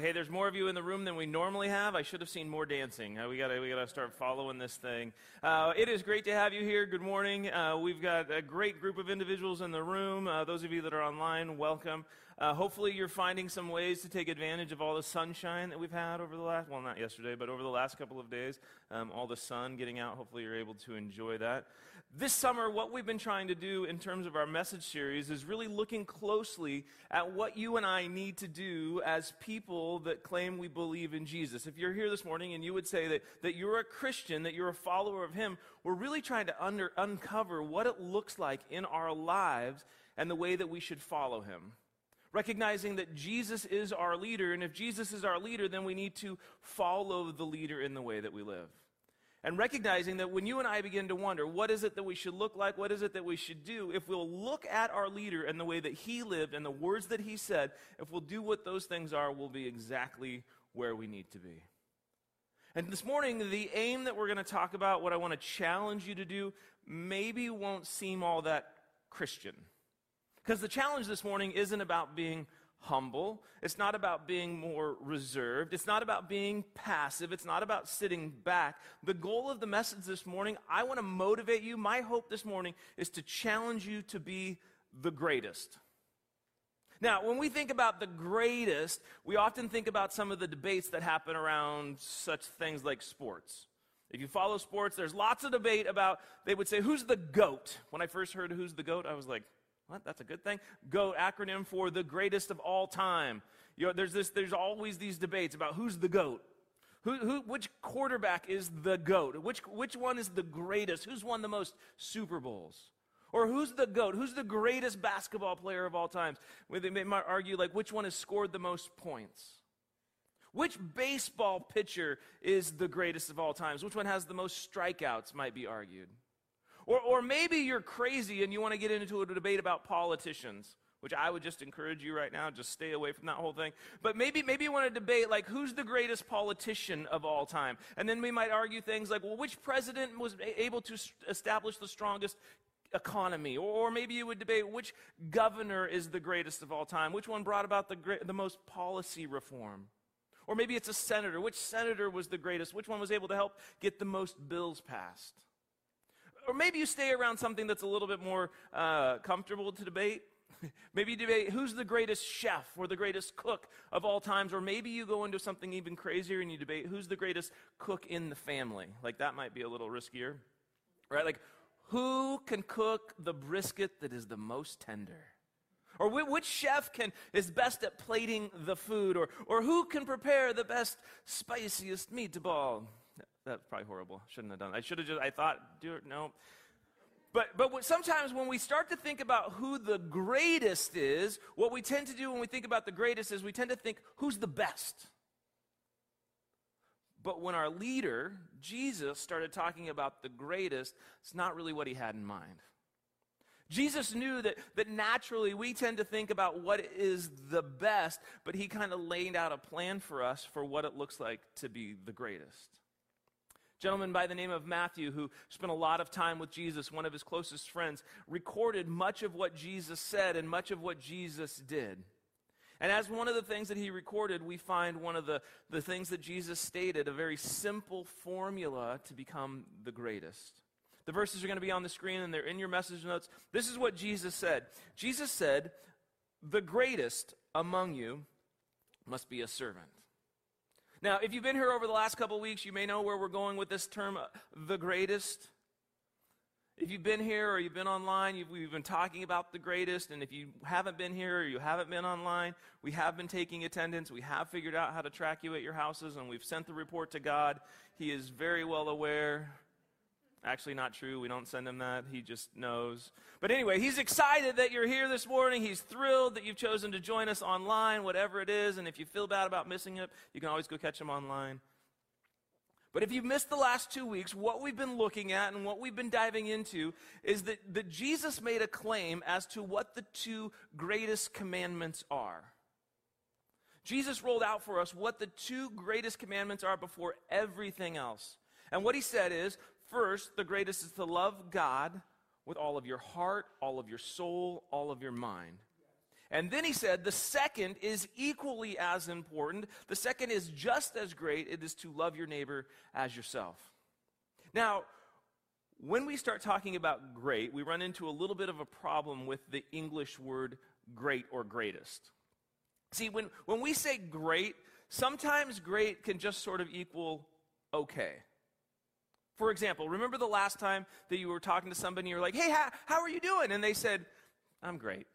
Hey, there's more of you in the room than we normally have. I should have seen more dancing. Uh, we got we got to start following this thing. Uh, it is great to have you here. Good morning. Uh, we've got a great group of individuals in the room. Uh, those of you that are online, welcome. Uh, hopefully, you're finding some ways to take advantage of all the sunshine that we've had over the last, well, not yesterday, but over the last couple of days. Um, all the sun getting out. Hopefully, you're able to enjoy that. This summer, what we've been trying to do in terms of our message series is really looking closely at what you and I need to do as people that claim we believe in Jesus. If you're here this morning and you would say that, that you're a Christian, that you're a follower of Him, we're really trying to under, uncover what it looks like in our lives and the way that we should follow Him recognizing that Jesus is our leader. And if Jesus is our leader, then we need to follow the leader in the way that we live. And recognizing that when you and I begin to wonder, what is it that we should look like? What is it that we should do? If we'll look at our leader and the way that he lived and the words that he said, if we'll do what those things are, we'll be exactly where we need to be. And this morning, the aim that we're going to talk about, what I want to challenge you to do, maybe won't seem all that Christian. Because the challenge this morning isn't about being humble. It's not about being more reserved. It's not about being passive. It's not about sitting back. The goal of the message this morning, I want to motivate you. My hope this morning is to challenge you to be the greatest. Now, when we think about the greatest, we often think about some of the debates that happen around such things like sports. If you follow sports, there's lots of debate about, they would say, who's the GOAT? When I first heard who's the GOAT, I was like, what? That's a good thing. GOAT, acronym for the greatest of all time. You know, there's, this, there's always these debates about who's the GOAT. Who, who, which quarterback is the GOAT? Which, which one is the greatest? Who's won the most Super Bowls? Or who's the GOAT? Who's the greatest basketball player of all? Where they might argue, like, which one has scored the most points? Which baseball pitcher is the greatest of all times? Which one has the most strikeouts, might be argued. Or, or maybe you're crazy and you want to get into a debate about politicians, which I would just encourage you right now, just stay away from that whole thing. But maybe, maybe you want to debate, like, who's the greatest politician of all time? And then we might argue things like, well, which president was able to establish the strongest economy. Or, maybe you would debate which governor is the greatest of all time, which one brought about the, great, the most policy reform. Or maybe it's a senator. Which senator was the greatest? Which one was able to help get the most bills passed? Or maybe you stay around something that's a little bit more uh, comfortable to debate. maybe you debate who's the greatest chef or the greatest cook of all times, or maybe you go into something even crazier and you debate who's the greatest cook in the family. Like that might be a little riskier, right? Like who can cook the brisket that is the most tender? Or which chef can, is best at plating the food? Or, or who can prepare the best, spiciest meatball? That's probably horrible. Shouldn't have done. I should have just. I thought, do it. No. But but sometimes when we start to think about who the greatest is, what we tend to do when we think about the greatest is we tend to think who's the best. But when our leader, Jesus, started talking about the greatest, it's not really what he had in mind. Jesus knew that, that naturally we tend to think about what is the best, but he kind of laid out a plan for us for what it looks like to be the greatest gentleman by the name of Matthew, who spent a lot of time with Jesus, one of his closest friends, recorded much of what Jesus said and much of what Jesus did. And as one of the things that he recorded, we find one of the, the things that Jesus stated, a very simple formula to become the greatest. The verses are going to be on the screen and they're in your message notes. This is what Jesus said Jesus said, The greatest among you must be a servant. Now, if you've been here over the last couple weeks, you may know where we're going with this term, uh, the greatest. If you've been here or you've been online, we've been talking about the greatest. And if you haven't been here or you haven't been online, we have been taking attendance. We have figured out how to track you at your houses, and we've sent the report to God. He is very well aware. Actually, not true. We don't send him that. He just knows. But anyway, he's excited that you're here this morning. He's thrilled that you've chosen to join us online, whatever it is. And if you feel bad about missing it, you can always go catch him online. But if you've missed the last two weeks, what we've been looking at and what we've been diving into is that, that Jesus made a claim as to what the two greatest commandments are. Jesus rolled out for us what the two greatest commandments are before everything else. And what he said is First, the greatest is to love God with all of your heart, all of your soul, all of your mind. And then he said, the second is equally as important. The second is just as great. It is to love your neighbor as yourself. Now, when we start talking about great, we run into a little bit of a problem with the English word great or greatest. See, when, when we say great, sometimes great can just sort of equal okay. For example, remember the last time that you were talking to somebody and you were like, hey, how, how are you doing? And they said, I'm great.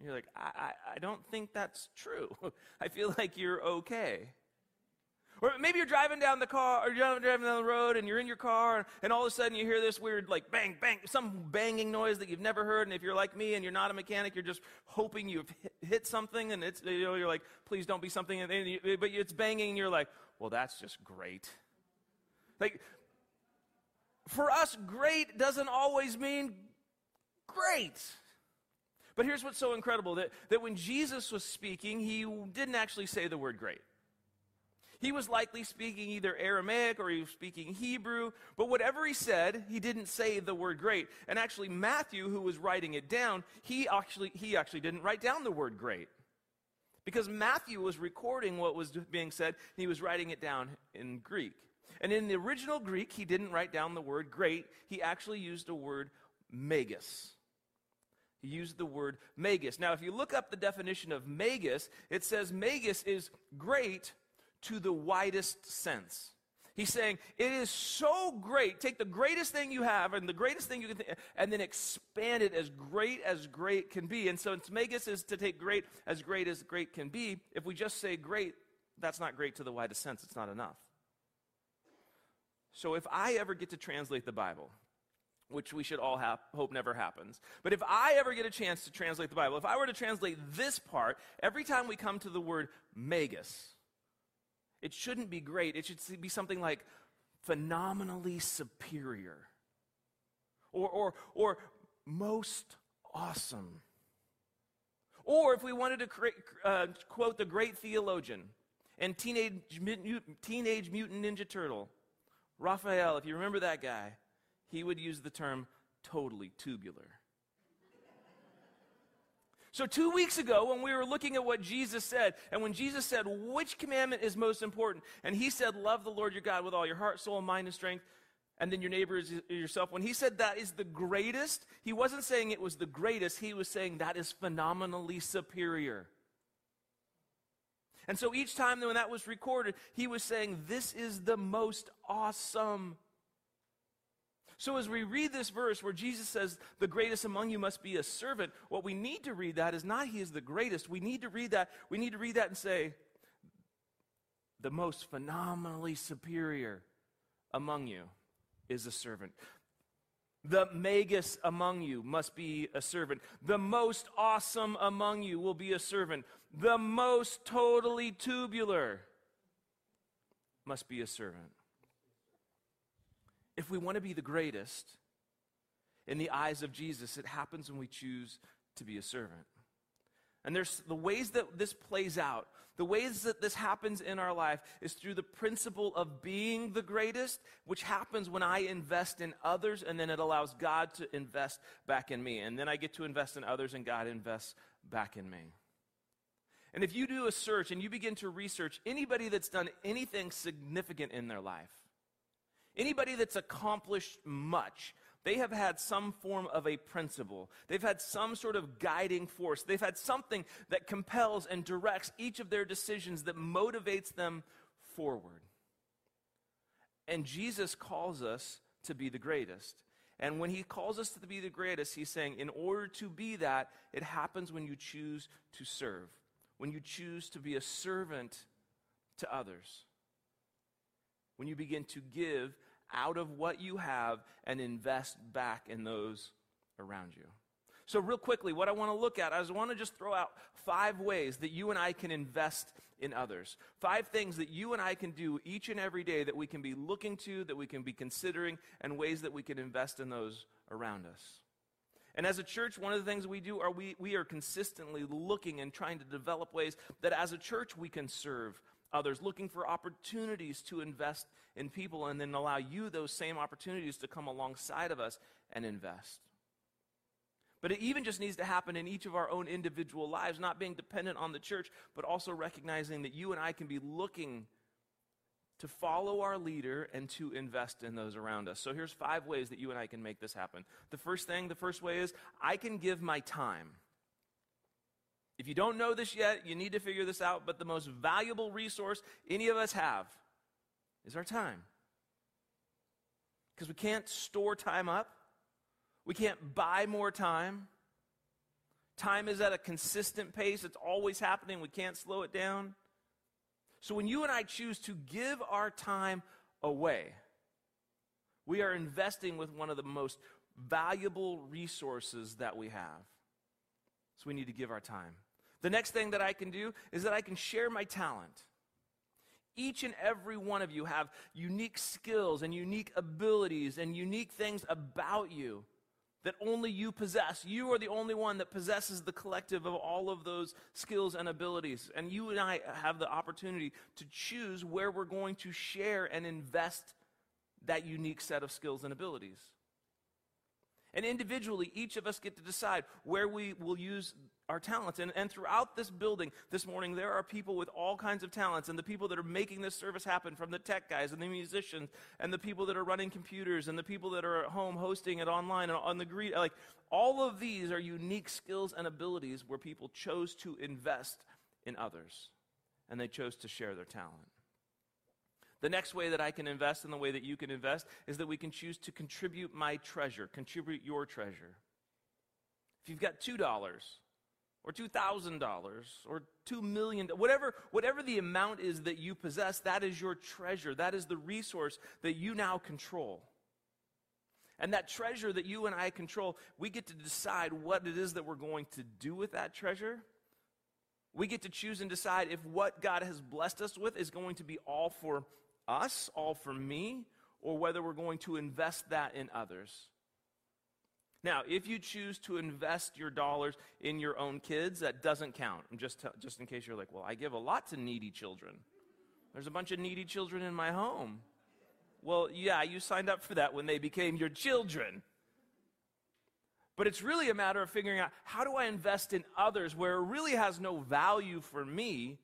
You're like, I, I, I don't think that's true. I feel like you're okay. Or maybe you're driving down the car, or you're driving down the road, and you're in your car, and all of a sudden you hear this weird, like, bang, bang, some banging noise that you've never heard. And if you're like me and you're not a mechanic, you're just hoping you've hit something, and it's, you know, you're like, please don't be something. And you, but it's banging, and you're like, well, that's just great. Like, for us, great doesn't always mean great. But here's what's so incredible that, that when Jesus was speaking, he didn't actually say the word great. He was likely speaking either Aramaic or he was speaking Hebrew, but whatever he said, he didn't say the word great. And actually, Matthew, who was writing it down, he actually, he actually didn't write down the word great. Because Matthew was recording what was being said, he was writing it down in Greek. And in the original Greek, he didn't write down the word great, he actually used a word megas. He used the word megas. Now, if you look up the definition of megas, it says megas is great to the widest sense. He's saying it is so great. Take the greatest thing you have and the greatest thing you can, th- and then expand it as great as great can be. And so, it's megas is to take great as great as great can be. If we just say great, that's not great to the widest sense. It's not enough. So, if I ever get to translate the Bible, which we should all have, hope never happens. But if I ever get a chance to translate the Bible, if I were to translate this part, every time we come to the word megas, it shouldn't be great. It should be something like phenomenally superior or, or, or most awesome. Or if we wanted to uh, quote the great theologian and teenage, teenage mutant ninja turtle, Raphael, if you remember that guy, he would use the term totally tubular. So, two weeks ago, when we were looking at what Jesus said, and when Jesus said, which commandment is most important? And he said, love the Lord your God with all your heart, soul, mind, and strength, and then your neighbor is yourself. When he said that is the greatest, he wasn't saying it was the greatest, he was saying that is phenomenally superior. And so each time when that was recorded, he was saying, This is the most awesome. So, as we read this verse where Jesus says, The greatest among you must be a servant, what we need to read that is not He is the greatest. We need to read that. We need to read that and say, The most phenomenally superior among you is a servant. The megas among you must be a servant. The most awesome among you will be a servant. The most totally tubular must be a servant if we want to be the greatest in the eyes of Jesus, it happens when we choose to be a servant. And there's the ways that this plays out, the ways that this happens in our life is through the principle of being the greatest, which happens when I invest in others and then it allows God to invest back in me. And then I get to invest in others and God invests back in me. And if you do a search and you begin to research anybody that's done anything significant in their life, Anybody that's accomplished much, they have had some form of a principle. They've had some sort of guiding force. They've had something that compels and directs each of their decisions that motivates them forward. And Jesus calls us to be the greatest. And when he calls us to be the greatest, he's saying, in order to be that, it happens when you choose to serve, when you choose to be a servant to others, when you begin to give out of what you have and invest back in those around you. So, real quickly, what I want to look at I want to just throw out five ways that you and I can invest in others. Five things that you and I can do each and every day that we can be looking to, that we can be considering, and ways that we can invest in those around us. And as a church, one of the things we do are we, we are consistently looking and trying to develop ways that as a church we can serve others, looking for opportunities to invest in people and then allow you those same opportunities to come alongside of us and invest. But it even just needs to happen in each of our own individual lives, not being dependent on the church, but also recognizing that you and I can be looking to follow our leader and to invest in those around us. So here's five ways that you and I can make this happen. The first thing, the first way is I can give my time. If you don't know this yet, you need to figure this out, but the most valuable resource any of us have is our time. Because we can't store time up. We can't buy more time. Time is at a consistent pace, it's always happening. We can't slow it down. So when you and I choose to give our time away, we are investing with one of the most valuable resources that we have. So we need to give our time. The next thing that I can do is that I can share my talent. Each and every one of you have unique skills and unique abilities and unique things about you that only you possess. You are the only one that possesses the collective of all of those skills and abilities. And you and I have the opportunity to choose where we're going to share and invest that unique set of skills and abilities. And individually, each of us get to decide where we will use our talents. And, and throughout this building this morning, there are people with all kinds of talents. And the people that are making this service happen, from the tech guys and the musicians, and the people that are running computers, and the people that are at home hosting it online and on the greet, like all of these are unique skills and abilities where people chose to invest in others. And they chose to share their talent. The next way that I can invest and the way that you can invest is that we can choose to contribute my treasure, contribute your treasure. If you've got $2, or $2,000 or 2 million, whatever, whatever the amount is that you possess, that is your treasure. That is the resource that you now control. And that treasure that you and I control, we get to decide what it is that we're going to do with that treasure. We get to choose and decide if what God has blessed us with is going to be all for us, all for me, or whether we're going to invest that in others. Now, if you choose to invest your dollars in your own kids, that doesn't count. Just, just in case you're like, well, I give a lot to needy children. There's a bunch of needy children in my home. Well, yeah, you signed up for that when they became your children. But it's really a matter of figuring out how do I invest in others where it really has no value for me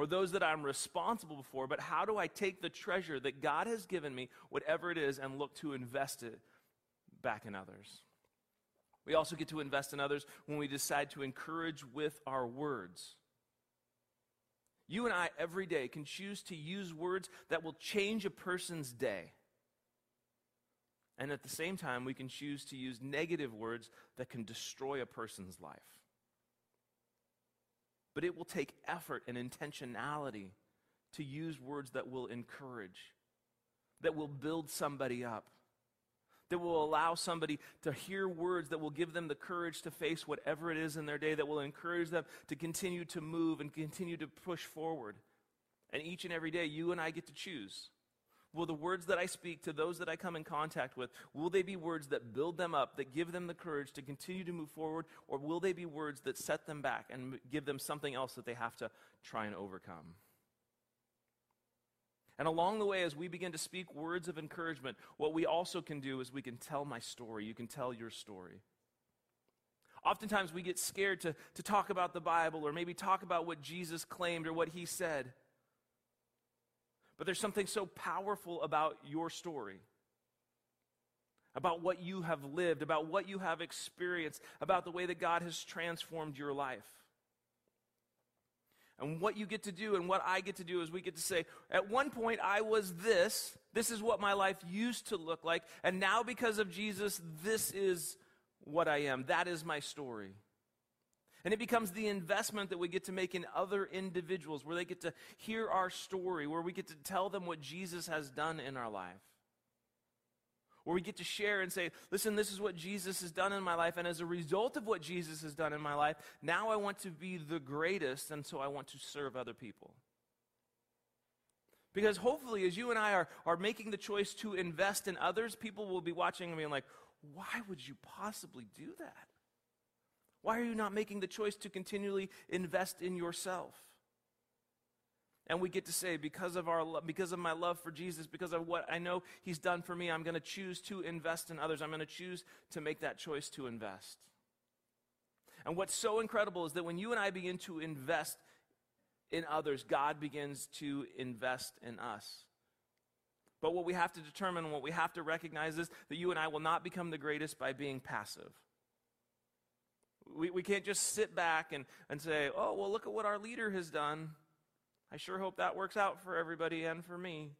or those that I'm responsible for, but how do I take the treasure that God has given me, whatever it is, and look to invest it back in others. We also get to invest in others when we decide to encourage with our words. You and I, every day, can choose to use words that will change a person's day. And at the same time, we can choose to use negative words that can destroy a person's life. But it will take effort and intentionality to use words that will encourage, that will build somebody up that will allow somebody to hear words that will give them the courage to face whatever it is in their day, that will encourage them to continue to move and continue to push forward. And each and every day, you and I get to choose. Will the words that I speak to those that I come in contact with, will they be words that build them up, that give them the courage to continue to move forward, or will they be words that set them back and give them something else that they have to try and overcome? And along the way, as we begin to speak words of encouragement, what we also can do is we can tell my story. You can tell your story. Oftentimes, we get scared to, to talk about the Bible or maybe talk about what Jesus claimed or what he said. But there's something so powerful about your story, about what you have lived, about what you have experienced, about the way that God has transformed your life. And what you get to do and what I get to do is we get to say, at one point I was this, this is what my life used to look like, and now because of Jesus, this is what I am. That is my story. And it becomes the investment that we get to make in other individuals, where they get to hear our story, where we get to tell them what Jesus has done in our life where we get to share and say, listen, this is what Jesus has done in my life. And as a result of what Jesus has done in my life, now I want to be the greatest, and so I want to serve other people. Because hopefully, as you and I are, are making the choice to invest in others, people will be watching and being like, why would you possibly do that? Why are you not making the choice to continually invest in yourself? And we get to say, because of, our, because of my love for Jesus, because of what I know He's done for me, I'm going to choose to invest in others. I'm going to choose to make that choice to invest. And what's so incredible is that when you and I begin to invest in others, God begins to invest in us. But what we have to determine what we have to recognize is that you and I will not become the greatest by being passive. We, we can't just sit back and, and say, oh, well, look at what our leader has done. I sure hope that works out for everybody and for me.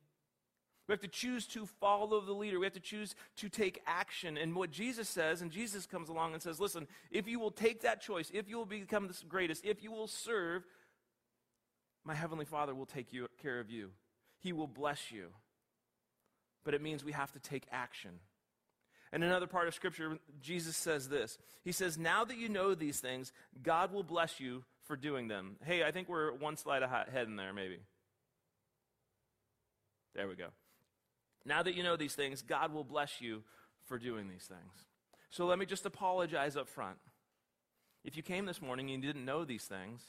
We have to choose to follow the leader. We have to choose to take action. And what Jesus says, and Jesus comes along and says, listen, if you will take that choice, if you will become the greatest, if you will serve, my Heavenly Father will take you, care of you. He will bless you. But it means we have to take action. And another part of Scripture, Jesus says this He says, Now that you know these things, God will bless you for doing them. Hey, I think we're one slide ahead in there, maybe. There we go. Now that you know these things, God will bless you for doing these things. So let me just apologize up front. If you came this morning and you didn't know these things,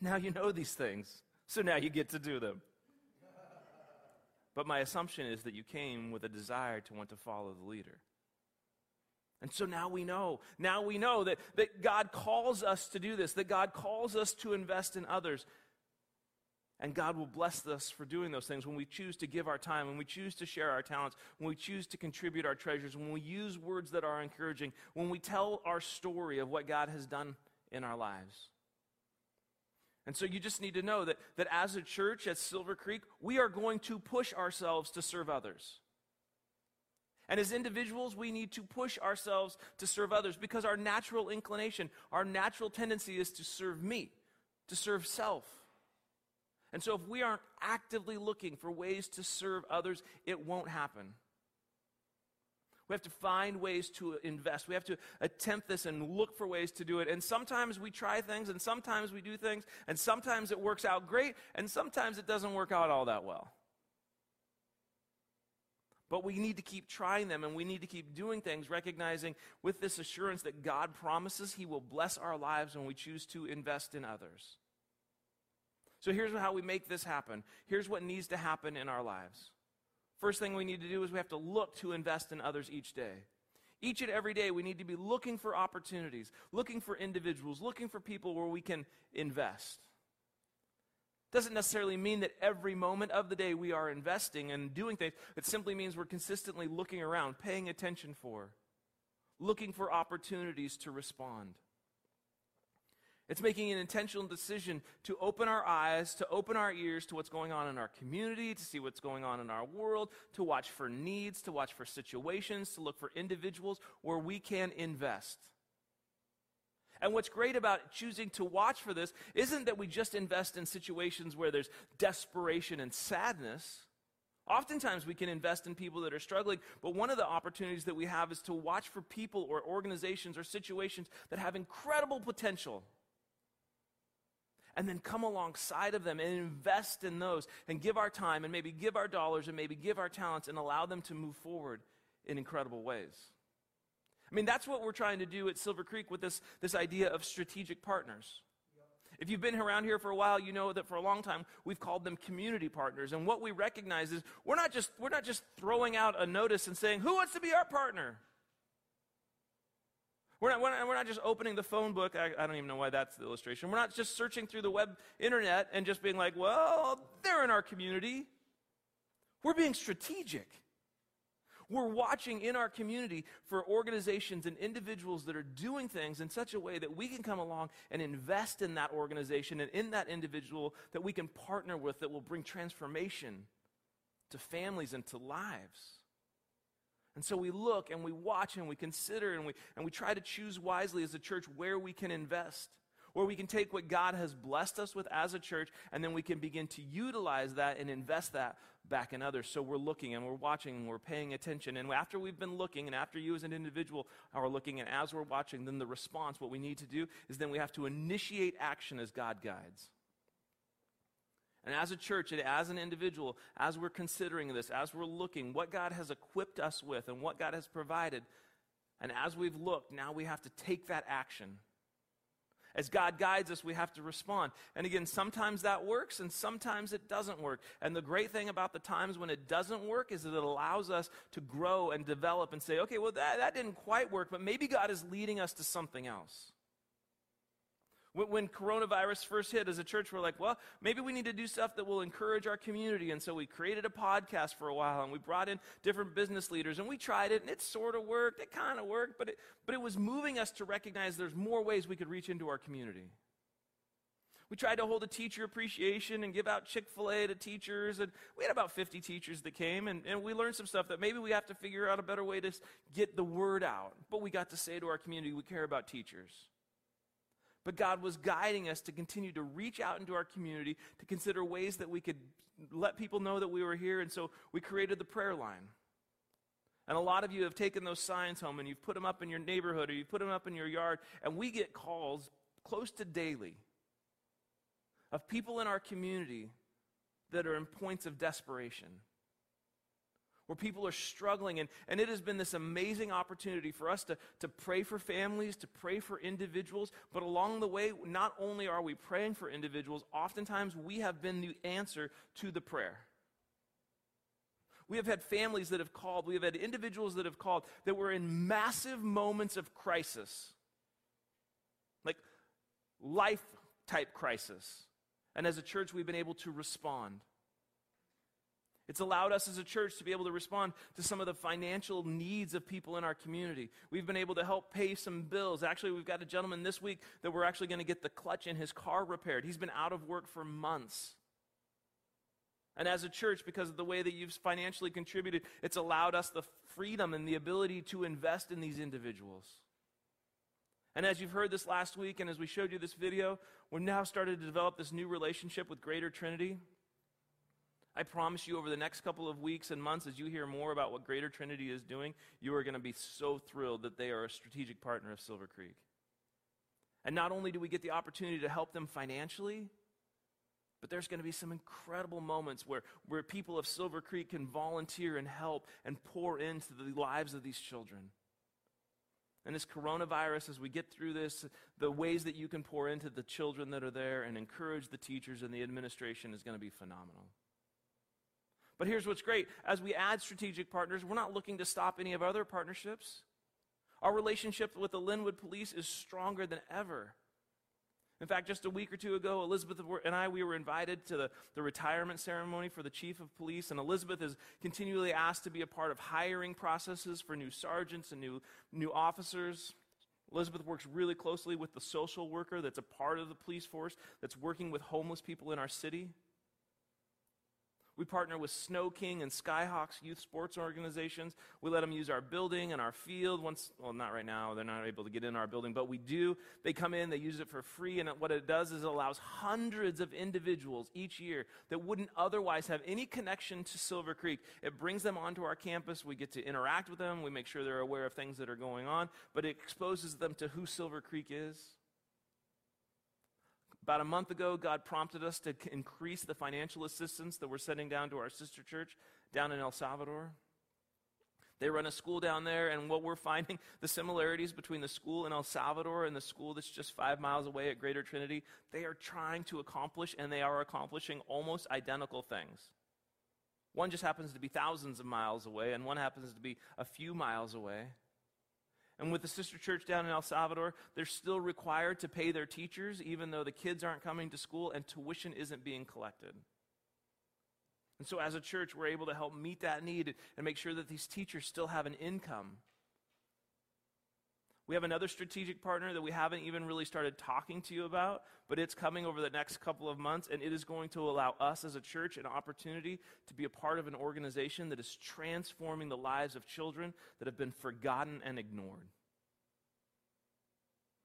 now you know these things. So now you get to do them. But my assumption is that you came with a desire to want to follow the leader. And so now we know. Now we know that, that God calls us to do this, that God calls us to invest in others. And God will bless us for doing those things when we choose to give our time, when we choose to share our talents, when we choose to contribute our treasures, when we use words that are encouraging, when we tell our story of what God has done in our lives. And so you just need to know that, that as a church at Silver Creek, we are going to push ourselves to serve others. And as individuals, we need to push ourselves to serve others because our natural inclination, our natural tendency is to serve me, to serve self. And so if we aren't actively looking for ways to serve others, it won't happen. We have to find ways to invest. We have to attempt this and look for ways to do it. And sometimes we try things, and sometimes we do things, and sometimes it works out great, and sometimes it doesn't work out all that well. But we need to keep trying them and we need to keep doing things, recognizing with this assurance that God promises He will bless our lives when we choose to invest in others. So here's how we make this happen. Here's what needs to happen in our lives. First thing we need to do is we have to look to invest in others each day. Each and every day, we need to be looking for opportunities, looking for individuals, looking for people where we can invest. Doesn't necessarily mean that every moment of the day we are investing and doing things. It simply means we're consistently looking around, paying attention for, looking for opportunities to respond. It's making an intentional decision to open our eyes, to open our ears to what's going on in our community, to see what's going on in our world, to watch for needs, to watch for situations, to look for individuals where we can invest. And what's great about choosing to watch for this isn't that we just invest in situations where there's desperation and sadness. Oftentimes we can invest in people that are struggling, but one of the opportunities that we have is to watch for people or organizations or situations that have incredible potential. And then come alongside of them and invest in those and give our time and maybe give our dollars and maybe give our talents and allow them to move forward in incredible ways. I mean, that's what we're trying to do at Silver Creek with this, this idea of strategic partners. If you've been around here for a while, you know that for a long time we've called them community partners. And what we recognize is we're not just, we're not just throwing out a notice and saying, Who wants to be our partner? We're not, we're not, we're not just opening the phone book. I, I don't even know why that's the illustration. We're not just searching through the web internet and just being like, Well, they're in our community. We're being strategic. We're watching in our community for organizations and individuals that are doing things in such a way that we can come along and invest in that organization and in that individual that we can partner with that will bring transformation to families and to lives. And so we look and we watch and we consider and we, and we try to choose wisely as a church where we can invest where we can take what God has blessed us with as a church and then we can begin to utilize that and invest that back in others. So we're looking and we're watching and we're paying attention. And after we've been looking and after you as an individual are looking and as we're watching, then the response, what we need to do is then we have to initiate action as God guides. And as a church and as an individual, as we're considering this, as we're looking what God has equipped us with and what God has provided, and as we've looked, now we have to take that action As God guides us, we have to respond. And again, sometimes that works and sometimes it doesn't work. And the great thing about the times when it doesn't work is that it allows us to grow and develop and say, okay, well, that, that didn't quite work, but maybe God is leading us to something else. When, coronavirus first hit as a church, we're like, well, maybe we need to do stuff that will encourage our community. And so we created a podcast for a while and we brought in different business leaders and we tried it and it sort of worked. It kind of worked, but it, but it was moving us to recognize there's more ways we could reach into our community. We tried to hold a teacher appreciation and give out Chick fil A to teachers. And we had about 50 teachers that came, and, and we learned some stuff that maybe we have to figure out a better way to get the word out. But we got to say to our community, we care about teachers. But God was guiding us to continue to reach out into our community to consider ways that we could let people know that we were here. And so we created the prayer line. And a lot of you have taken those signs home and you've put them up in your neighborhood or you've put them up in your yard. And we get calls close to daily of people in our community that are in points of desperation where people are struggling. And, and it has been this amazing opportunity for us to, to pray for families, to pray for individuals. But along the way, not only are we praying for individuals, oftentimes we have been the answer to the prayer. We have had families that have called, we have had individuals that have called that were in massive moments of crisis, like life type crisis. And as a church, we've been able to respond. It's allowed us as a church to be able to respond to some of the financial needs of people in our community. We've been able to help pay some bills. Actually, we've got a gentleman this week that we're actually going to get the clutch in his car repaired. He's been out of work for months. And as a church, because of the way that you've financially contributed, it's allowed us the freedom and the ability to invest in these individuals. And as you've heard this last week, and as we showed you this video, we've now started to develop this new relationship with Greater Trinity. I promise you, over the next couple of weeks and months, as you hear more about what Greater Trinity is doing, you are going to be so thrilled that they are a strategic partner of Silver Creek. And not only do we get the opportunity to help them financially, but there's going to be some incredible moments where, where people of Silver Creek can volunteer and help and pour into the lives of these children. And this coronavirus, as we get through this, the ways that you can pour into the children that are there and encourage the teachers and the administration is going to be phenomenal. But here's what's great as we add strategic partners, we're not looking to stop any of our other partnerships. Our relationship with the Lynnwood Police is stronger than ever. In fact, just a week or two ago, Elizabeth and I, we were invited to the, the retirement ceremony for the chief of police, and Elizabeth is continually asked to be a part of hiring processes for new sergeants and new, new officers. Elizabeth works really closely with the social worker that's a part of the police force that's working with homeless people in our city. We partner with Sno-King and Skyhawks youth sports organizations. We let them use our building and our field. Once, well, not right now. They're not able to get in our building, but we do. They come in, they use it for free, and what it does is it allows hundreds of individuals each year that wouldn't otherwise have any connection to Silver Creek. It brings them onto our campus. We get to interact with them. We make sure they're aware of things that are going on, but it exposes them to who Silver Creek is. About a month ago, God prompted us to increase the financial assistance that we're sending down to our sister church down in El Salvador. They run a school down there, and what we're finding the similarities between the school in El Salvador and the school that's just five miles away at Greater Trinity, they are trying to accomplish, and they are accomplishing almost identical things. One just happens to be thousands of miles away, and one happens to be a few miles away. And with the sister church down in El Salvador, they're still required to pay their teachers, even though the kids aren't coming to school and tuition isn't being collected. And so, as a church, we're able to help meet that need and make sure that these teachers still have an income. We have another strategic partner that we haven't even really started talking to you about, but it's coming over the next couple of months, and it is going to allow us as a church an opportunity to be a part of an organization that is transforming the lives of children that have been forgotten and ignored.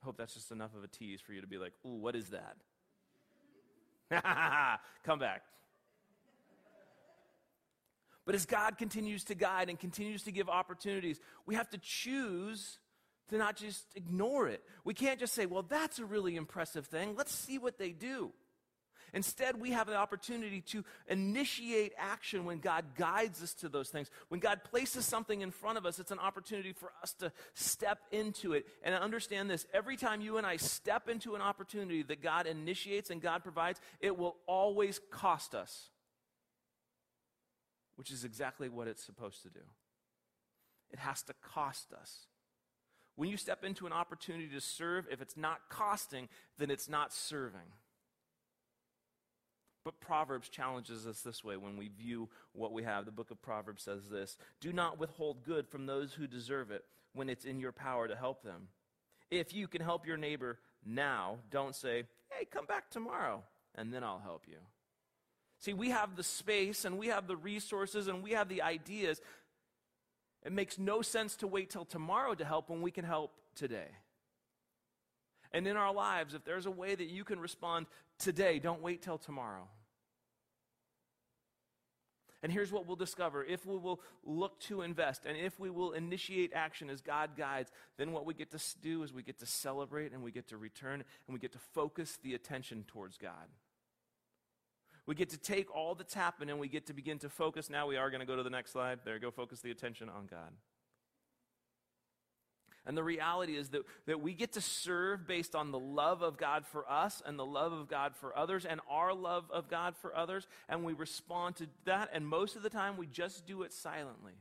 I hope that's just enough of a tease for you to be like, ooh, what is that? Come back. But as God continues to guide and continues to give opportunities, we have to choose to not just ignore it. We can't just say, well, that's a really impressive thing. Let's see what they do. Instead, we have the opportunity to initiate action when God guides us to those things. When God places something in front of us, it's an opportunity for us to step into it. And understand this every time you and I step into an opportunity that God initiates and God provides, it will always cost us, which is exactly what it's supposed to do. It has to cost us. When you step into an opportunity to serve, if it's not costing, then it's not serving. But Proverbs challenges us this way when we view what we have. The book of Proverbs says this Do not withhold good from those who deserve it when it's in your power to help them. If you can help your neighbor now, don't say, Hey, come back tomorrow, and then I'll help you. See, we have the space and we have the resources and we have the ideas. It makes no sense to wait till tomorrow to help when we can help today. And in our lives, if there's a way that you can respond today, don't wait till tomorrow. And here's what we'll discover if we will look to invest and if we will initiate action as God guides, then what we get to do is we get to celebrate and we get to return and we get to focus the attention towards God. We get to take all that's happened and we get to begin to focus. Now we are going to go to the next slide. There, go focus the attention on God. And the reality is that, that we get to serve based on the love of God for us and the love of God for others and our love of God for others. And we respond to that. And most of the time, we just do it silently.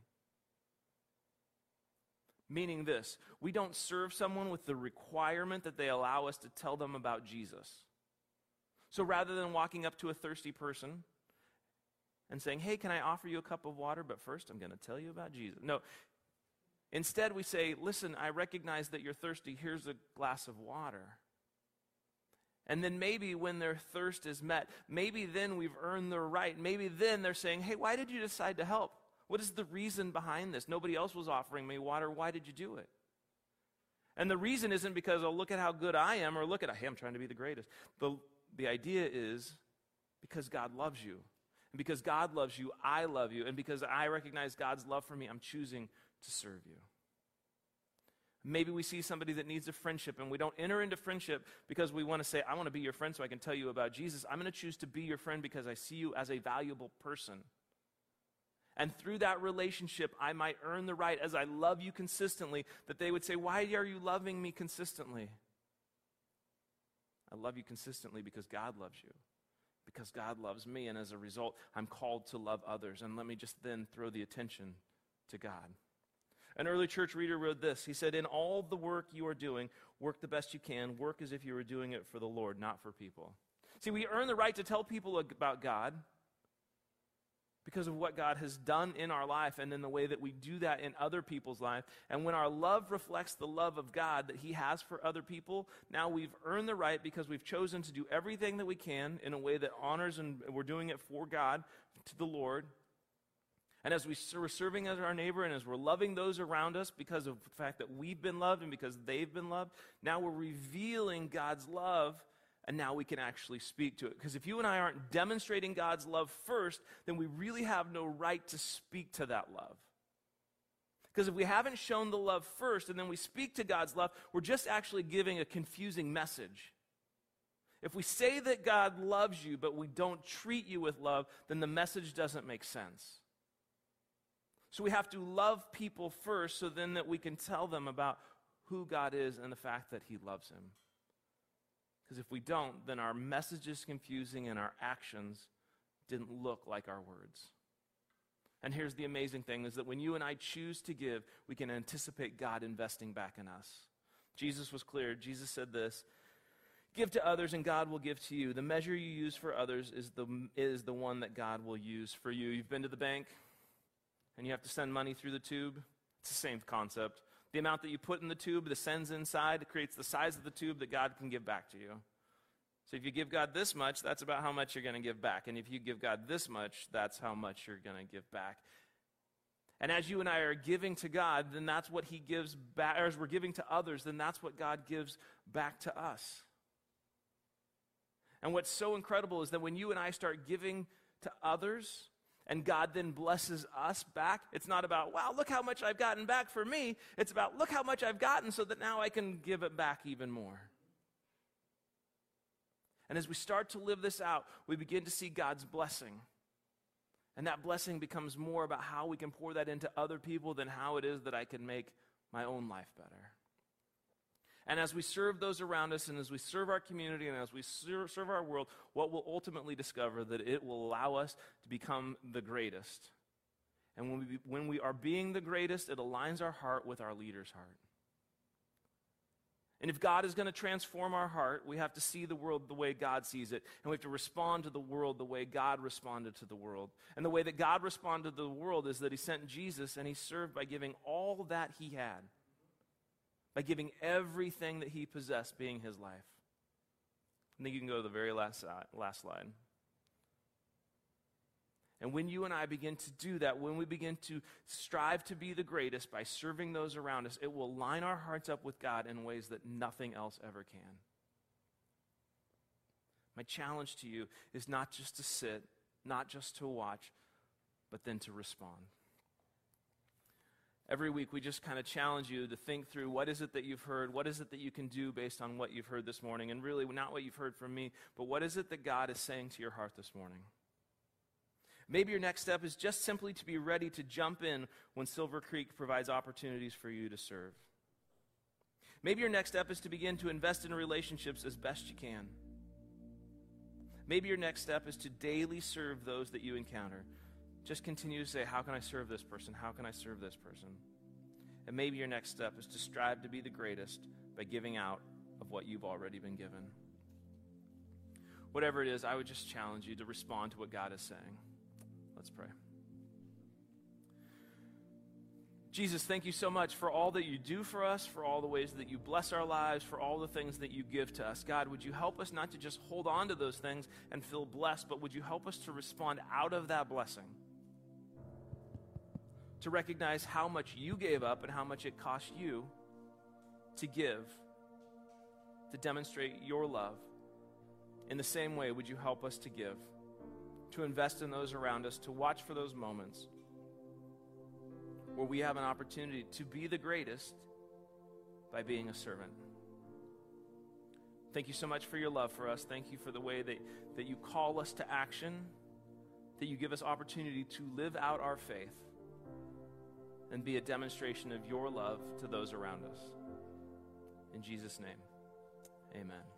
Meaning this we don't serve someone with the requirement that they allow us to tell them about Jesus. So rather than walking up to a thirsty person and saying, Hey, can I offer you a cup of water? But first, I'm going to tell you about Jesus. No, Instead, we say, Listen, I recognize that you're thirsty. Here's a glass of water. And then maybe when their thirst is met, maybe then we've earned their right. Maybe then they're saying, Hey, why did you decide to help? What is the reason behind this? Nobody else was offering me water. Why did you do it? And the reason isn't because, oh, look at how good I am, or look at, hey, I'm trying to be the greatest. The, the idea is because God loves you. And because God loves you, I love you. And because I recognize God's love for me, I'm choosing to serve you. Maybe we see somebody that needs a friendship and we don't enter into friendship because we want to say, I want to be your friend so I can tell you about Jesus. I'm going to choose to be your friend because I see you as a valuable person. And through that relationship, I might earn the right, as I love you consistently, that they would say, Why are you loving me consistently? I love you consistently because God loves you, because God loves me. And as a result, I'm called to love others. And let me just then throw the attention to God. An early church reader wrote this. He said, In all the work you are doing, work the best you can. Work as if you were doing it for the Lord, not for people. See, we earn the right to tell people about God because of what God has done in our life and in the way that we do that in other people's life. And when our love reflects the love of God that He has for other people, now we've earned the right because we've chosen to do everything that we can in a way that honors and we're doing it for God, to the Lord. And as we are serving as our neighbor and as we're loving those around us because of the fact that we've been loved and because they've been loved, now we're revealing God's love and now we can actually speak to it. Because if you and I aren't demonstrating God's love first, then we really have no right to speak to that love. Because if we haven't shown the love first and then we speak to God's love, we're just actually giving a confusing message. If we say that God loves you, but we don't treat you with love, then the message doesn't make sense. So we have to love people first so then that we can tell them about who God is and the fact that He loves Him. Because if we don't, then our message is confusing and our actions didn't look like our words. And here's the amazing thing is that when you and I choose to give, we can anticipate God investing back in us. Jesus was clear. Jesus said this Give to others, and God will give to you. The measure you use for others is the, is the one that God will use for you. You've been to the bank, and you have to send money through the tube. It's the same concept. The amount that you put in the tube, the sends inside, creates the size of the tube that God can give back to you. So if you give God this much, that's about how much you're going to give back. And if you give God this much, that's how much you're going to give back. And as you and I are giving to God, then that's what He gives back. As we're giving to others, then that's what God gives back to us. And what's so incredible is that when you and I start giving to others, and God then blesses us back. It's not about, wow, look how much I've gotten back for me. It's about, look how much I've gotten so that now I can give it back even more. And as we start to live this out, we begin to see God's blessing. And that blessing becomes more about how we can pour that into other people than how it is that I can make my own life better. And as we serve those around us, and as we serve our community, and as we serve our world, what we'll ultimately discover that it will allow us to become the greatest. And when we, when we are being the greatest, it aligns our heart with our leader's heart. And if God is going to transform our heart, we have to see the world the way God sees it. And we have to respond to the world the way God responded to the world. And the way that God responded to the world is that He sent Jesus and He served by giving all that He had, by giving everything that He possessed, being His life. I think you can go to the very last, last slide. And when you and I begin to do that, when we begin to strive to be the greatest by serving those around us, it will line our hearts up with God in ways that nothing else ever can. My challenge to you is not just to sit, not just to watch, but then to respond. Every week, we just kind of challenge you to think through what is it that you've heard? What is it that you can do based on what you've heard this morning? And really, not what you've heard from me, but what is it that God is saying to your heart this morning? Maybe your next step is just simply to be ready to jump in when Silver Creek provides opportunities for you to serve. Maybe your next step is to begin to invest in relationships as best you can. Maybe your next step is to daily serve those that you encounter. Just continue to say, How can I serve this person? How can I serve this person? And maybe your next step is to strive to be the greatest by giving out of what you've already been given. Whatever it is, I would just challenge you to respond to what God is saying. Let's pray. Jesus, thank you so much for all that you do for us, for all the ways that you bless our lives, for all the things that you give to us. God, would you help us not to just hold on to those things and feel blessed, but would you help us to respond out of that blessing? To recognize how much you gave up and how much it cost you to give, to demonstrate your love. In the same way, would you help us to give? to invest in those around us, to watch for those moments where we have an opportunity to be the greatest by being a servant. Thank you so much for your love for us. Thank you for the way that, that you call us to action, that you give us opportunity to live out our faith and be a demonstration of your love to those around us. In Jesus' name, amen.